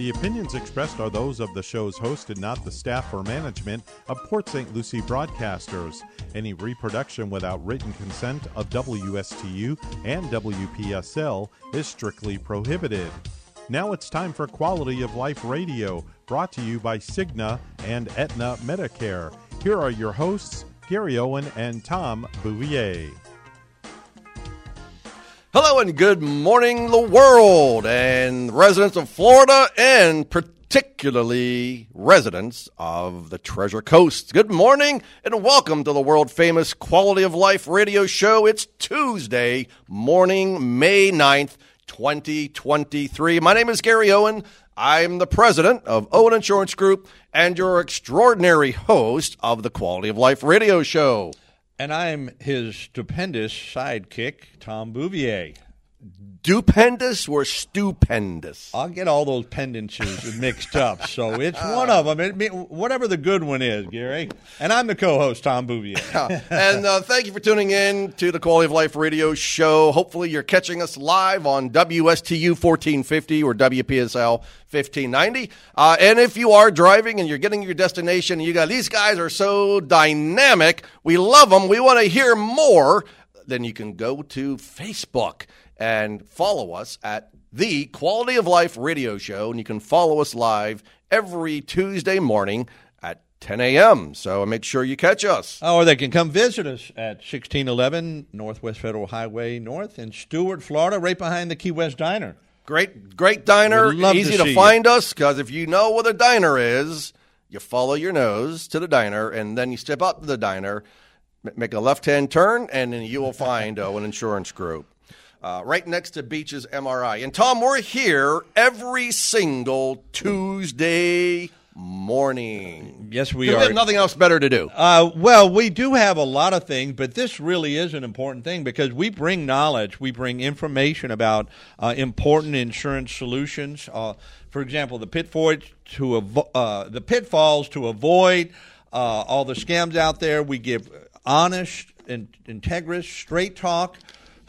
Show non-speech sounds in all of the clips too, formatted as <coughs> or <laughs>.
The opinions expressed are those of the show's host and not the staff or management of Port St. Lucie Broadcasters. Any reproduction without written consent of WSTU and WPSL is strictly prohibited. Now it's time for Quality of Life Radio, brought to you by Cigna and Aetna Medicare. Here are your hosts, Gary Owen and Tom Bouvier. Hello and good morning, the world and residents of Florida and particularly residents of the Treasure Coast. Good morning and welcome to the world famous Quality of Life radio show. It's Tuesday morning, May 9th, 2023. My name is Gary Owen. I'm the president of Owen Insurance Group and your extraordinary host of the Quality of Life radio show. And I'm his stupendous sidekick, Tom Bouvier. Stupendous or stupendous? I'll get all those pendencies mixed up, so it's one of them. It, whatever the good one is, Gary. And I'm the co-host, Tom Bouvier. <laughs> and uh, thank you for tuning in to the Quality of Life Radio Show. Hopefully, you're catching us live on WSTU 1450 or WPSL 1590. Uh, and if you are driving and you're getting your destination, you got these guys are so dynamic. We love them. We want to hear more. Then you can go to Facebook and follow us at the Quality of Life Radio Show. And you can follow us live every Tuesday morning at 10 a.m. So make sure you catch us. Oh, or they can come visit us at 1611 Northwest Federal Highway North in Stuart, Florida, right behind the Key West Diner. Great, great diner. Easy to, to find you. us because if you know where the diner is, you follow your nose to the diner and then you step up to the diner, make a left hand turn, and then you will find uh, an insurance group uh, right next to Beaches MRI. And Tom, we're here every single Tuesday morning. Yes, we are. We have nothing else better to do. Uh, well, we do have a lot of things, but this really is an important thing because we bring knowledge, we bring information about uh, important insurance solutions. Uh, for example, the pitfalls to avo- uh, the pitfalls to avoid, uh, all the scams out there. We give honest and integrous, straight talk.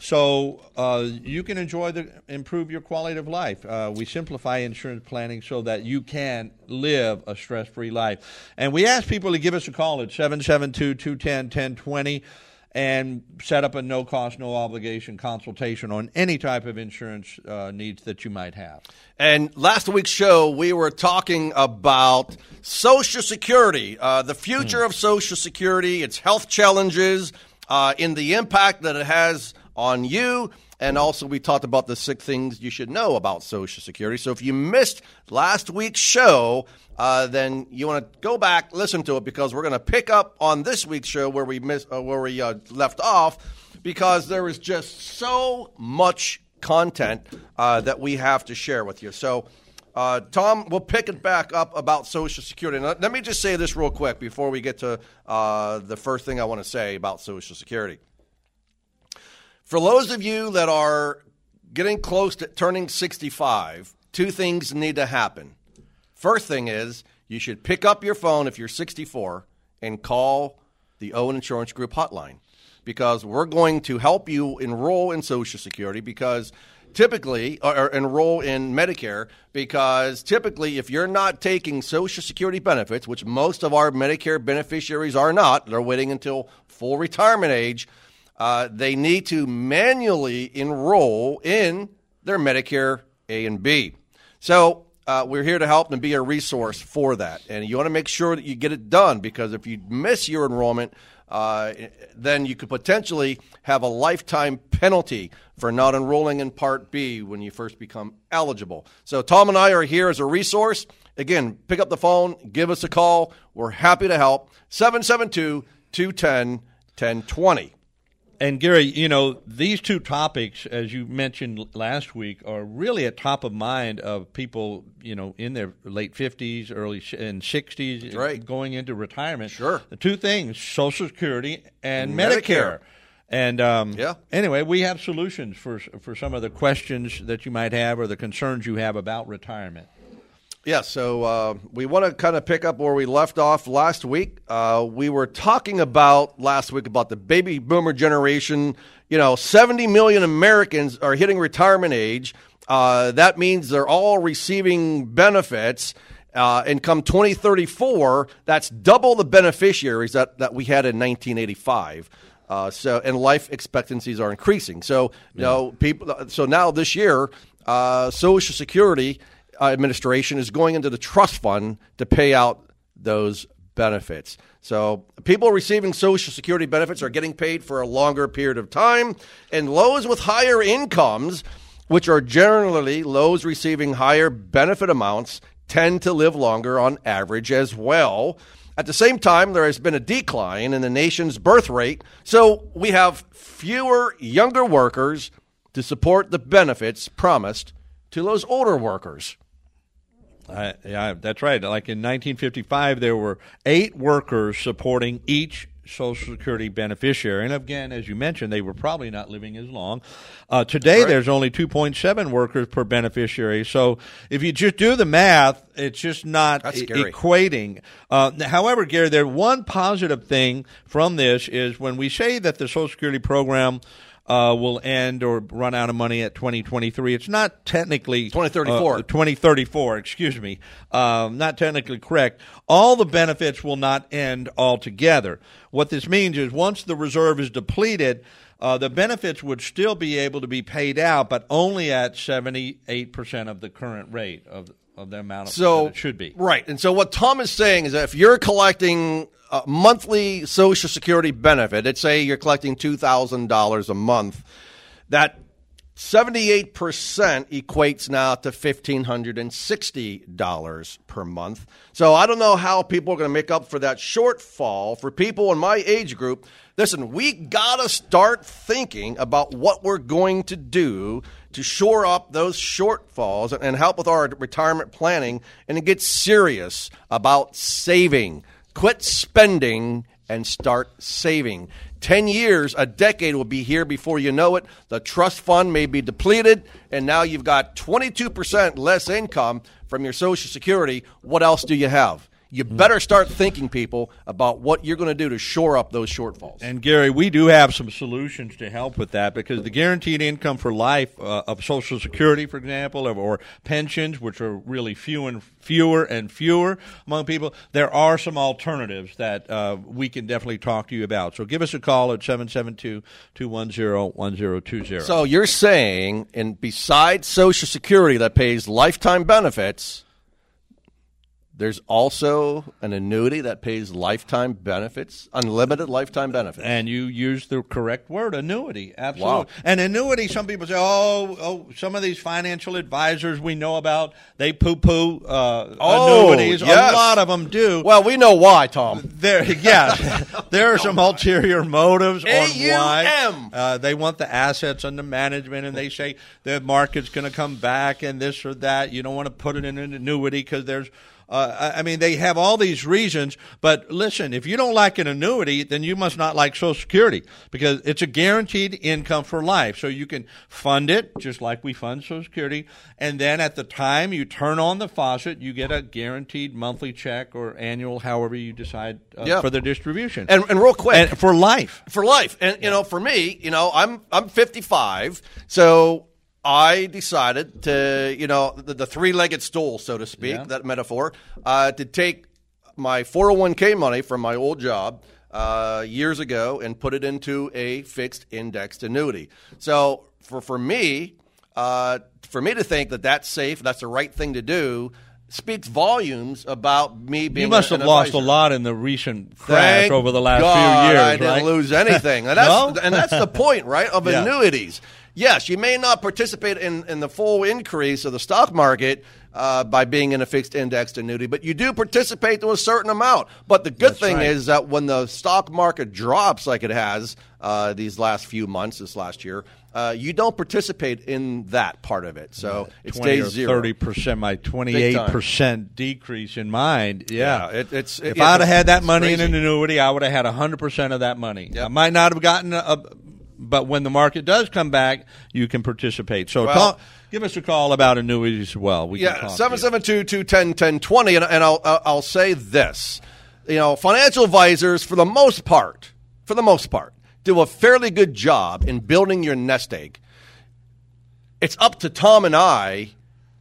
So uh, you can enjoy the improve your quality of life. Uh, we simplify insurance planning so that you can live a stress-free life. And we ask people to give us a call at 772-210-1020 and set up a no cost, no obligation consultation on any type of insurance uh, needs that you might have. And last week's show, we were talking about Social Security, uh, the future mm. of Social Security, its health challenges, uh, in the impact that it has on you. And also, we talked about the six things you should know about Social Security. So, if you missed last week's show, uh, then you want to go back, listen to it, because we're going to pick up on this week's show where we missed, uh, where we uh, left off, because there is just so much content uh, that we have to share with you. So, uh, Tom, we'll pick it back up about Social Security. Now, let me just say this real quick before we get to uh, the first thing I want to say about Social Security. For those of you that are getting close to turning 65, two things need to happen. First thing is you should pick up your phone if you're 64 and call the Owen Insurance Group hotline because we're going to help you enroll in Social Security because typically or, enroll in Medicare because typically if you're not taking social security benefits, which most of our Medicare beneficiaries are not, they're waiting until full retirement age, uh, they need to manually enroll in their Medicare A and B. So uh, we're here to help and be a resource for that. And you want to make sure that you get it done because if you miss your enrollment, uh, then you could potentially have a lifetime penalty for not enrolling in Part B when you first become eligible. So, Tom and I are here as a resource. Again, pick up the phone, give us a call. We're happy to help. 772 210 1020. And Gary, you know, these two topics, as you mentioned last week, are really at top of mind of people, you know, in their late 50s, early and 60s, right. going into retirement. Sure. The two things, Social Security and, and Medicare. Medicare. And um, yeah. anyway, we have solutions for for some of the questions that you might have or the concerns you have about retirement. Yeah, so uh, we want to kind of pick up where we left off last week. Uh, we were talking about last week about the baby boomer generation. You know, 70 million Americans are hitting retirement age, uh, that means they're all receiving benefits. Uh, and come 2034, that's double the beneficiaries that, that we had in 1985. Uh, so and life expectancies are increasing. So you know people. So now this year, uh, Social Security Uh, administration is going into the trust fund to pay out those benefits. So people receiving Social Security benefits are getting paid for a longer period of time, and those with higher incomes, which are generally those receiving higher benefit amounts, tend to live longer on average as well. At the same time, there has been a decline in the nation's birth rate, so we have fewer younger workers to support the benefits promised to those older workers. Uh, yeah, that's right. Like in 1955, there were eight workers supporting each Social Security beneficiary. And again, as you mentioned, they were probably not living as long. Uh, today, Right. there's only 2.7 workers per beneficiary. So if you just do the math, it's just not e- equating. Uh, however, Gary, there one positive thing from this is when we say that the Social Security program uh, will end or run out of money at 2023. It's not technically 2034. uh, 2034, excuse me, um, not technically correct. All the benefits will not end altogether. What this means is once the reserve is depleted, uh, the benefits would still be able to be paid out, but only at 78% of the current rate of, of the amount of, So that it should be. right. And so what Tom is saying is that if you're collecting a monthly Social Security benefit, let's say you're collecting two thousand dollars a month, that seventy-eight percent equates now to fifteen hundred and sixty dollars per month. So I don't know how people are going to make up for that shortfall for people in my age group. Listen, we gotta start thinking about what we're going to do to shore up those shortfalls and help with our retirement planning and get serious about saving. Quit spending and start saving. 10 years, a decade will be here before you know it. The trust fund may be depleted, and now you've got 22% less income from your Social Security. What else do you have? You better start thinking, people, about what you're going to do to shore up those shortfalls. And Gary, we do have some solutions to help with that because the guaranteed income for life uh, of Social Security, for example, or, or pensions, which are really few and fewer and fewer among people, there are some alternatives that uh, we can definitely talk to you about. So give us a call at 772-210-1020. So you're saying, and besides Social Security that pays lifetime benefits, there's also an annuity that pays lifetime benefits, unlimited lifetime benefits. and you use the correct word, annuity. Absolutely. Wow. And annuity, some people say, oh, oh, some of these financial advisors we know about, they poo-poo uh, Oh, annuities. yes. A lot of them do. Well, we know why, Tom. There, <laughs> yeah, there are some ulterior motives on why uh, they want the assets under management, and they say the market's going to come back and this or that. You don't want to put it in an annuity because there's. Uh, I I mean, they have all these reasons, but listen, if you don't like an annuity, then you must not like Social Security because it's a guaranteed income for life. So you can fund it just like we fund Social Security, and then at the time you turn on the faucet, you get a guaranteed monthly check or annual, however you decide uh, Yeah. for the distribution, And, and real quick, and for life. for life. And you know, for me, you know, I'm I'm 55, so I decided to, you know, the, the three-legged stool, so to speak, Yeah. that metaphor, uh, to take my 401k money from my old job uh, years ago and put it into a fixed indexed annuity. So for for me, uh, for me to think that that's safe, that's the right thing to do. Speaks volumes about me being. You must have lost advisor. a lot in the recent crash Thank over the last God few years, I didn't right? lose anything, and <laughs> that's No? and that's the point, right? Of <laughs> Yeah. annuities. Yes, you may not participate in, in the full increase of the stock market uh, by being in a fixed indexed annuity, but you do participate to a certain amount. But the good thing right. is that when the stock market drops like it has uh, these last few months, this last year, uh, you don't participate in that part of it. So it 20 stays zero. thirty percent, my twenty-eight percent decrease in mind. Yeah, Yeah, it- it's- if yeah, I'd have had that money in an annuity, I would have had hundred percent of that money. Yep. I might not have gotten a, a, but when the market does come back, you can participate. So Well- give us a call about annuities as well. We can Yeah, talk to you. seven seven two two ten ten twenty, and and I'll I'll I'll say this, you know, financial advisors for the most part, for the most part, do a fairly good job in building your nest egg. it's up to Tom and I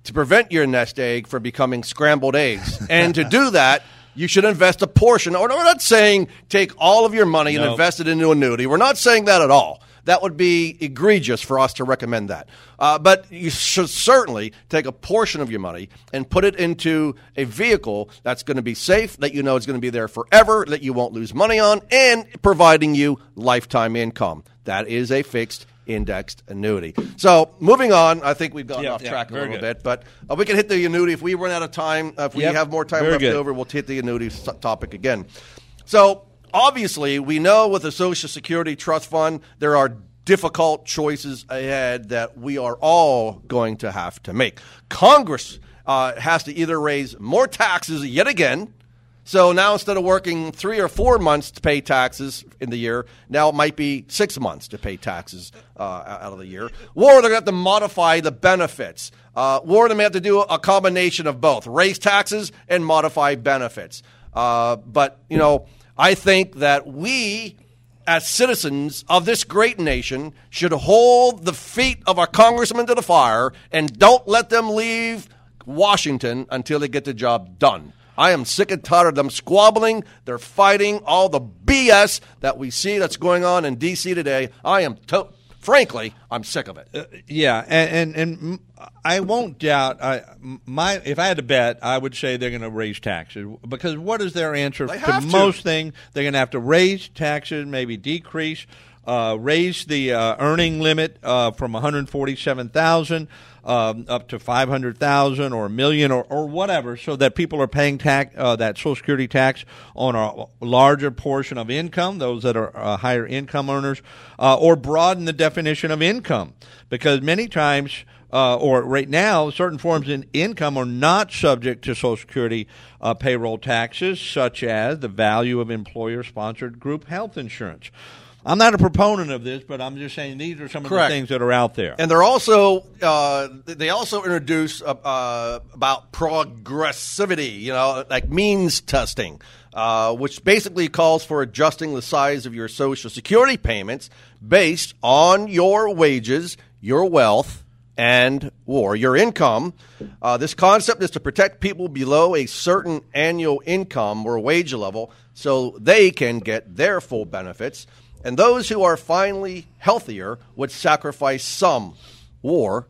to prevent your nest egg from becoming scrambled eggs. <laughs> and to do that, you should invest a portion. Or we're not saying take all of your money and invest it into annuity. We're not saying that at all. That would be egregious for us to recommend that. Uh, but you should certainly take a portion of your money and put it into a vehicle that's going to be safe, that you know is going to be there forever, that you won't lose money on, and providing you lifetime income. That is a fixed indexed annuity. So moving on, I think we've gone Yeah, off yeah, track a little good. bit, but uh, we can hit the annuity if we run out of time. Uh, if we Yep, have more time left good. over, we'll hit the annuity topic again. So obviously, we know with the Social Security Trust Fund, there are difficult choices ahead that we are all going to have to make. Congress uh, has to either raise more taxes yet again. So now instead of working three or four months to pay taxes in the year, now it might be six months to pay taxes uh, out of the year. Or they're going to have to modify the benefits. Uh, or they may have to do a combination of both raise taxes and modify benefits. Uh, but, you know, I think that we, as citizens of this great nation, should hold the feet of our congressmen to the fire and don't let them leave Washington until they get the job done. I am sick and tired of them squabbling. They're fighting all the BS that we see that's going on in D.C. today. I am, to- frankly, I'm sick of it. Uh, yeah, and and, and I won't doubt. I my if I had to bet, I would say they're going to raise taxes because what is their answer to to. most things? They're going to have to raise taxes, maybe decrease, uh, raise the uh, earning limit uh, from one hundred forty-seven thousand. Um, up to five hundred thousand or a million or, or whatever, so that people are paying tax uh, that Social Security tax on a larger portion of income, those that are uh, higher income earners, uh, or broaden the definition of income, because many times uh, or right now, certain forms of income are not subject to Social Security uh, payroll taxes, such as the value of employer sponsored group health insurance. I'm not a proponent of this, but I'm just saying these are some of the things that are out there. And they're also uh, they also introduce uh, uh, about progressivity, you know, like means testing, uh, which basically calls for adjusting the size of your Social Security payments based on your wages, your wealth, and or your income. Uh, this concept is to protect people below a certain annual income or wage level so they can get their full benefits. And those who are finally healthier would sacrifice some or,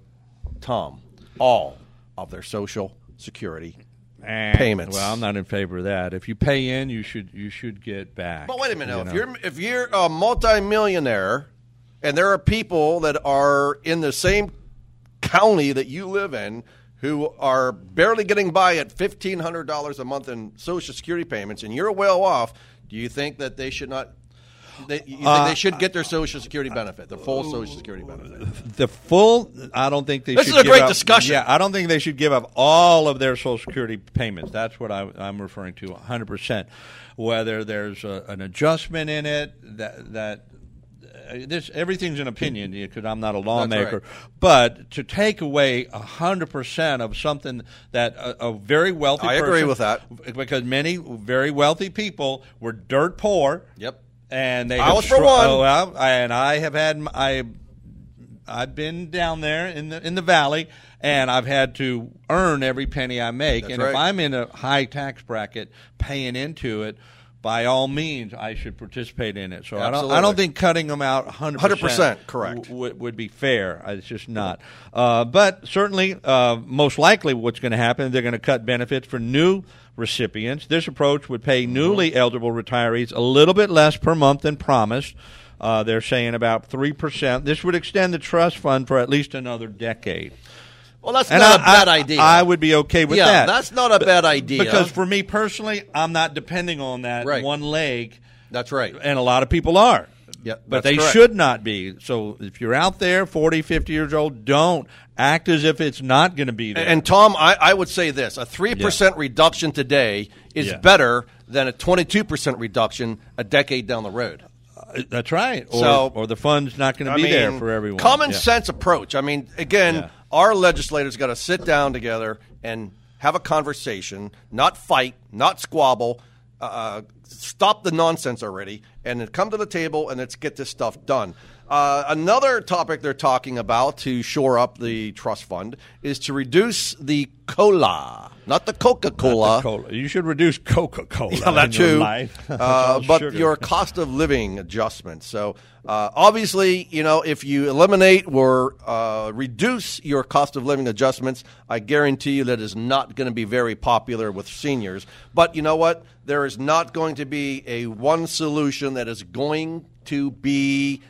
Tom, all of their Social Security And- payments. Well, I'm not in favor of that. If you pay in, you should you should get back. But wait a minute. you If know. you're if you're a multimillionaire, and there are people that are in the same county that you live in who are barely getting by at fifteen hundred dollars a month in Social Security payments, and you're well off, do you think that they should not? They, you think Uh, they should get their Social Security benefit, the full Social Security benefit? the full. I don't think they. This should is a give great up- discussion. Yeah, I don't think they should give up all of their Social Security payments. That's what I, I'm referring to, 100 percent. Whether there's a, an adjustment in it that that. uh, This everything's an opinion because I'm not a lawmaker, right. but to take away hundred percent of something that a, a very wealthy I agree with that. because many very wealthy people were dirt poor, Yep. And they I was for one. Oh, well, and I have had I, I've been down there in the in the valley, and I've had to earn every penny I make. That's and if. I'm in a high tax bracket, paying into it, by all means, I should participate in it. So I don't I don't think cutting them out 100 100% correct. would would be fair. Uh, It's just not. Uh, but certainly, uh, most likely, what's going to happen? They're going to cut benefits for new recipients. This approach would pay newly eligible retirees a little bit less per month than promised. Uh, they're saying about three percent. This would extend the trust fund for at least another decade. Well, that's And not I- a bad I- idea. I would be okay with yeah, that. that's not a bad idea. because for me personally, I'm not depending on that Right. one leg that's right. and a lot of people are. Yeah, but they correct. should not be. So if you're out there, 40, 50 years old, don't act as if it's not going to be there. And Tom, I, I would say this: a three percent reduction today is Yeah. better than a twenty-two percent reduction a decade down the road. Uh, That's right. Or, So- or the fund's not going to be mean, there for everyone. Common Yeah. sense approach. I mean, again, our legislators got to sit down together and have a conversation, not fight, not squabble. Uh, stop the nonsense already and then come to the table and let's get this stuff done. Uh, another topic they're talking about to shore up the trust fund is to reduce the cola, not the Coca Cola. Cola. You should reduce Coca Cola. Yeah, that too. <laughs> Uh, <laughs> but sugar. your cost of living adjustment. So uh, obviously, you know, if you eliminate or uh, reduce your cost of living adjustments, I guarantee you that is not going to be very popular with seniors. But you know what? There is not going to be a one solution that is going to be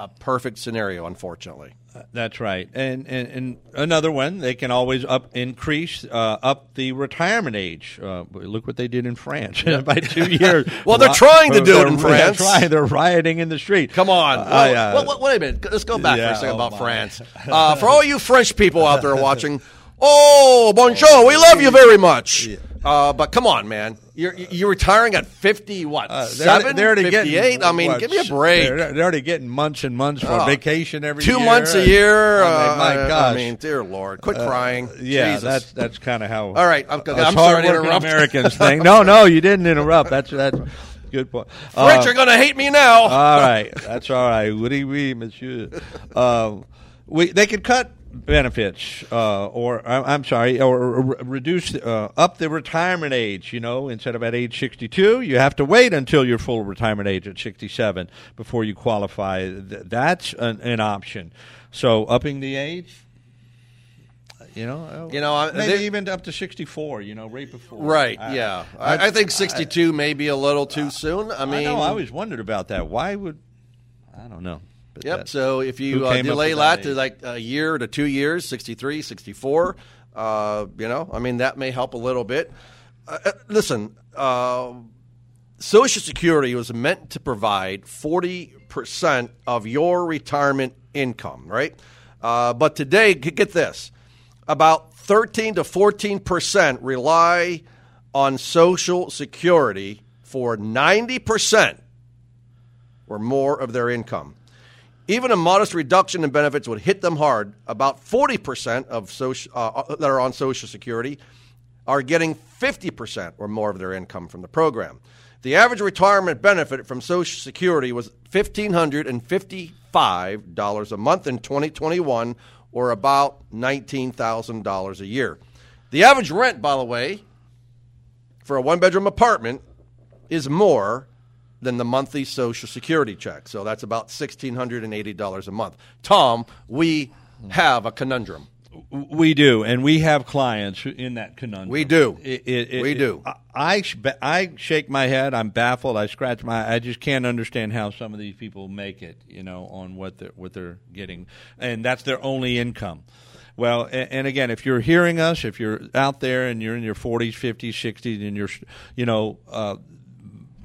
a perfect scenario, unfortunately. That's right, and, and and another one they can always up increase uh, up the retirement age. Uh, look what they did in France <laughs> by two years. <laughs> well, they're trying to do it in <laughs> They're France. trying- They're rioting in the street. Come on. Uh, Well, uh, well, well, wait a minute. Let's go back for yeah, a second oh about my. France. Uh, for all you French people out there watching, oh, bonjour, we love you very much. Uh, but come on, man. You're, you're retiring at 50, what, Uh, they're, seven, they're already 58? getting. I mean, what, give me a break. They're, they're already getting months and months for Oh. vacation every Two year. months a year. I mean, uh, my gosh. I mean, dear Lord. Quit crying. yeah, Jesus. that's that's kind of how. All right, I'm- I'm sorry to interrupt. Americans thing. <laughs> No, no, you didn't interrupt. That's that's good point. French Uh, are going to hate me now. all right, that's all right. What do we, monsieur? Um, we they could cut benefits, uh, or I- I'm sorry, or reduce uh, up the retirement age. You know, instead of at age 62, you have to wait until your full retirement age at 67 before you qualify. That's an, an option. So upping the age. You know, You know, maybe even up to 64. You know, right before. right, I- yeah. I, I think 62 may be a little too soon. I I mean, know. I always wondered about that. Why would I don't know. But Yep. that- So if you uh, delay that, that to like a year to two years, 63, 64, uh, you know, I mean, that may help a little bit. Uh, uh, listen, uh, Social Security was meant to provide 40% of your retirement income, right? Uh, but today, get this about 13 to 14% rely on Social Security for 90% or more of their income. Even a modest reduction in benefits would hit them hard. About 40% of social, uh, that are on Social Security are getting 50% or more of their income from the program. The average retirement benefit from Social Security was $1,555 a month in 2021, or about $19,000 a year. The average rent, by the way, for a one bedroom apartment is more than the monthly Social Security check. So that's about $1,680 a month. Tom, we have a conundrum. We do, and we have clients in that conundrum. We do. It- it- it- We do. I, I I shake my head. I'm baffled. I scratch my. I just can't understand how some of these people make it. You know, on what they're what they're getting, and that's their only income. Well, and, and again, if you're hearing us, if you're out there and you're in your 40s, 50s, 60s, and you're, you know. Uh,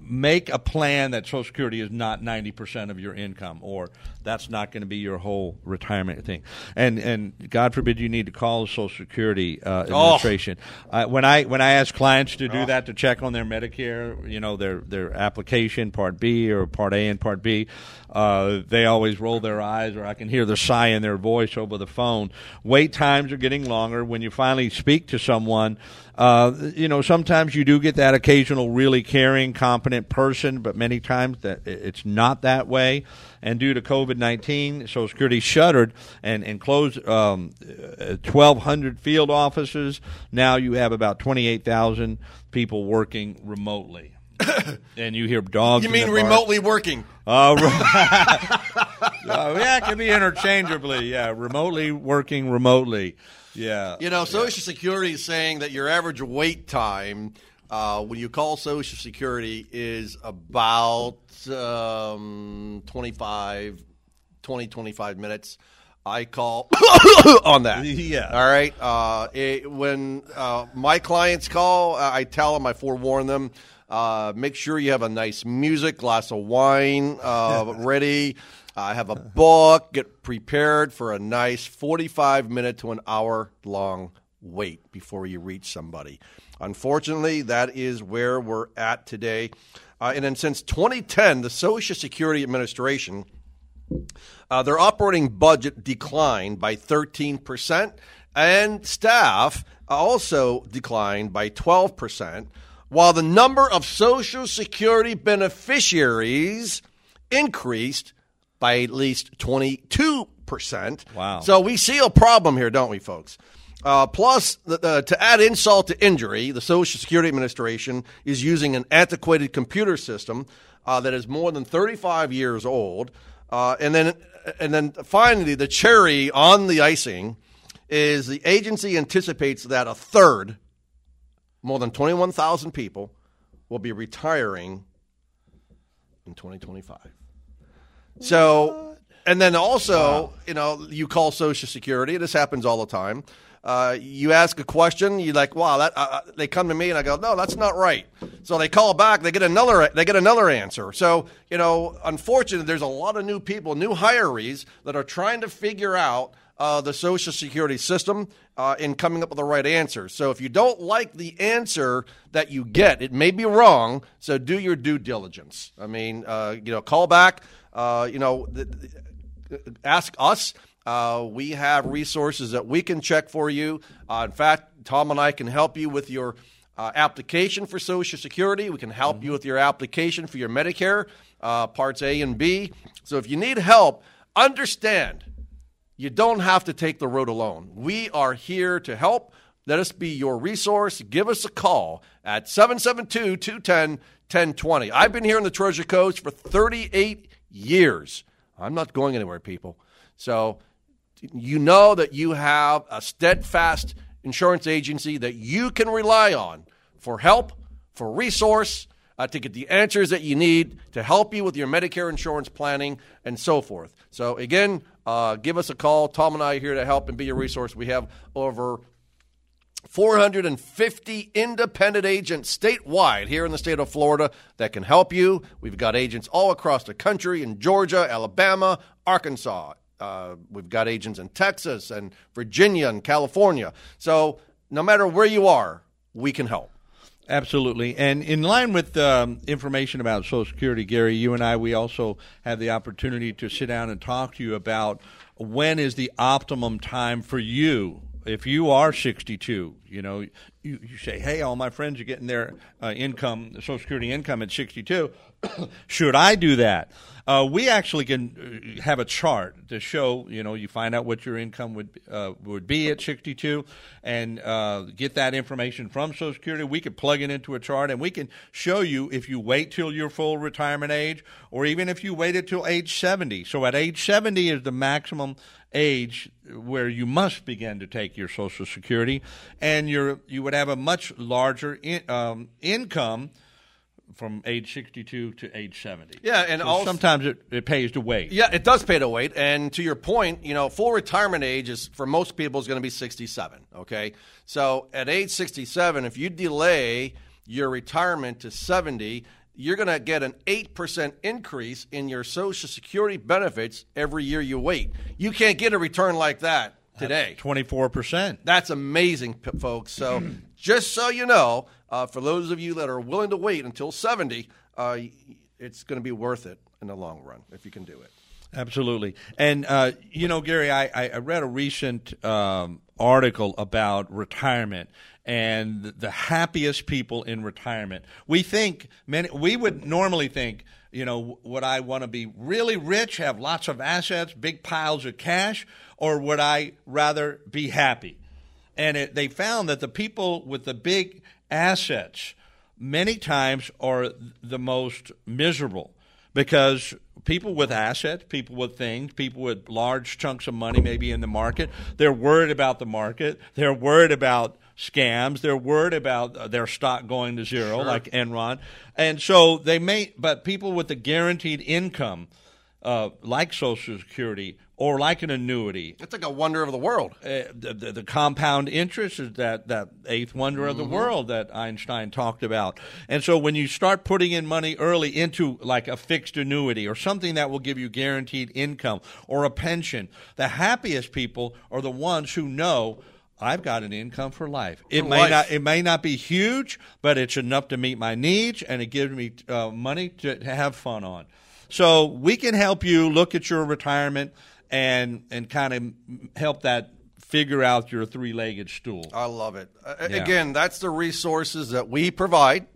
make a plan that Social Security is not ninety percent of your income, or that's not going to be your whole retirement thing. And and God forbid you need to call the Social Security uh, Administration. Uh, when I when I ask clients to do that to check on their Medicare, you know their their application Part B or Part A and Part B, uh, they always roll their eyes, or I can hear the sigh in their voice over the phone. Wait times are getting longer. When you finally speak to someone. Uh, you know, sometimes you do get that occasional really caring, competent person, but many times that it's not that way. And due to COVID nineteen, Social Security shuttered and and closed um, twelve hundred field offices. Now you have about twenty eight thousand people working remotely. <coughs> and you hear dogs. You mean remotely working? Uh, <laughs> Uh, <laughs> yeah, it can be interchangeably. Yeah, remotely working remotely. Yeah, You know, Social Security is saying that your average wait time uh, when you call Social Security is about um, 25, 20, 25 minutes. I call <coughs> on that. <laughs> Yeah. All right. Uh, it, when uh, my clients call, I tell them, I forewarn them, uh, make sure you have a nice music, glass of wine uh, <laughs> ready. I have a book. Get prepared for a nice 45 minute to an hour long wait before you reach somebody. Unfortunately, that is where we're at today. Uh, and then since 2010, the Social Security Administration uh, their operating budget declined by 13%, and staff also declined by 12%. while the number of Social Security beneficiaries increased by at least 22%. Wow. So we see a problem here, don't we, folks? Uh, plus, to add insult to injury, the Social Security Administration is using an antiquated computer system uh, that is more than 35 years old. Uh, and then, and then finally, the cherry on the icing is the agency anticipates that a third, more than 21,000 people, will be retiring in 2025. So, and then also, you know, you call Social Security. This happens all the time. Uh, you ask a question, you like, wow, that, uh, uh, they come to me and I go, no, that's not right. So they call back, they get another, they get another answer. So you know, unfortunately, there's a lot of new people, new hirees that are trying to figure out uh, the Social Security system uh, in coming up with the right answer. So if you don't like the answer that you get, it may be wrong. So do your due diligence. I mean, uh, you know, call back. you know, th- th- ask us. Uh, we have resources that we can check for you. Uh, in fact, Tom and I can help you with your uh, application for Social Security. We can help mm-hmm. you with your application for your Medicare, uh, parts A and B. So if you need help, understand you don't have to take the road alone. We are here to help. Let us be your resource. Give us a call at 772 210 1020. I've been here in the Treasure Coast for 38 years. I'm not going anywhere, people. So you know that you have a steadfast insurance agency that you can rely on for help, for resource, uh, to get the answers that you need to help you with your Medicare insurance planning and so forth. So, again, uh, give us a call. Tom and I are here to help and be your resource. We have over 450 independent agents statewide here in the state of Florida that can help you. We've got agents all across the country in Georgia, Alabama, Arkansas, uh, we've got agents in Texas and Virginia and California. So no matter where you are, we can help. Absolutely. And in line with um, information about Social Security, Gary, you and I, we also have the opportunity to sit down and talk to you about when is the optimum time for you if you are 62, you know, you, you say, hey, all my friends are getting their uh, income, Social Security income at 62. <coughs> Should I do that? Uh, we actually can uh, have a chart to show, you know, you find out what your income would uh, would be at 62, and uh, get that information from Social Security. We could plug it into a chart, and we can show you if you wait till your full retirement age, or even if you waited till age 70. So at age 70 is the maximum age where you must begin to take your Social Security, and you you would have a much larger in, um, income from age 62 to age 70. Yeah, and so also, sometimes it, it pays to wait. Yeah, it does pay to wait. And to your point, you know, full retirement age is for most people is going to be 67. Okay, so at age 67, if you delay your retirement to 70, you're going to get an 8% increase in your Social Security benefits every year you wait. You can't get a return like that today. Four percent. That's amazing, folks. So <clears throat> just so you know, uh, for those of you that are willing to wait until seventy, uh, it's going to be worth it in the long run if you can do it. Absolutely, and uh, you know, Gary, I, I read a recent um, article about retirement and the happiest people in retirement. We think many. We would normally think you know, would I want to be really rich, have lots of assets, big piles of cash, or would I rather be happy? And it, they found that the people with the big assets many times are the most miserable because people with assets, people with things, people with large chunks of money maybe in the market, they're worried about the market. They're worried about scams. They're worried about uh, their stock going to zero, sure. like Enron. And so they may, but people with a guaranteed income, uh, like Social Security or like an annuity, it's like a wonder of the world. Uh, the, the, the, compound interest is that, that eighth wonder mm-hmm. of the mm-hmm. world that Einstein talked about. And so when you start putting in money early into like a fixed annuity or something that will give you guaranteed income or a pension, the happiest people are the ones who know I've got an income for life. It for may life. not it may not be huge, but it's enough to meet my needs, and it gives me uh, money to, to have fun on. So we can help you look at your retirement and and kind of help that figure out your three legged stool. I love it. Uh, yeah. Again, that's the resources that we provide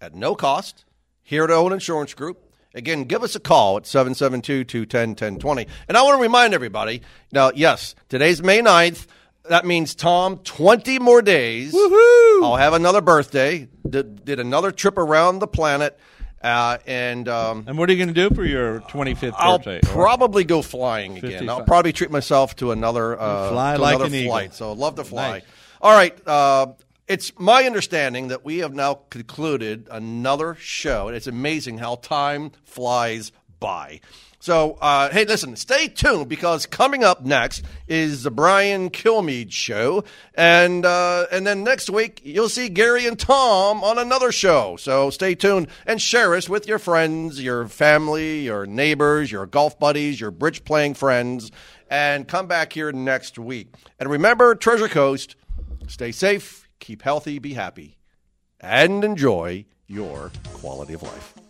at no cost here at Owen Insurance Group. Again, give us a call at 772-210-1020. And I want to remind everybody, now, yes, today's May 9th. That means, Tom, 20 more days. Woohoo! I'll have another birthday. Did, did another trip around the planet. Uh, and um, And what are you going to do for your 25th I'll birthday? probably go flying again. 55. I'll probably treat myself to another uh, Fly to like another an eagle. flight. So I love to fly. Nice. All right. Uh, it's my understanding that we have now concluded another show, and it's amazing how time flies So, uh, hey, listen, stay tuned because coming up next is the Brian Kilmeade show, and uh, and then next week you'll see Gary and Tom on another show. So stay tuned and share us with your friends, your family, your neighbors, your golf buddies, your bridge playing friends, and come back here next week. And remember, Treasure Coast, stay safe, keep healthy, be happy, and enjoy your quality of life.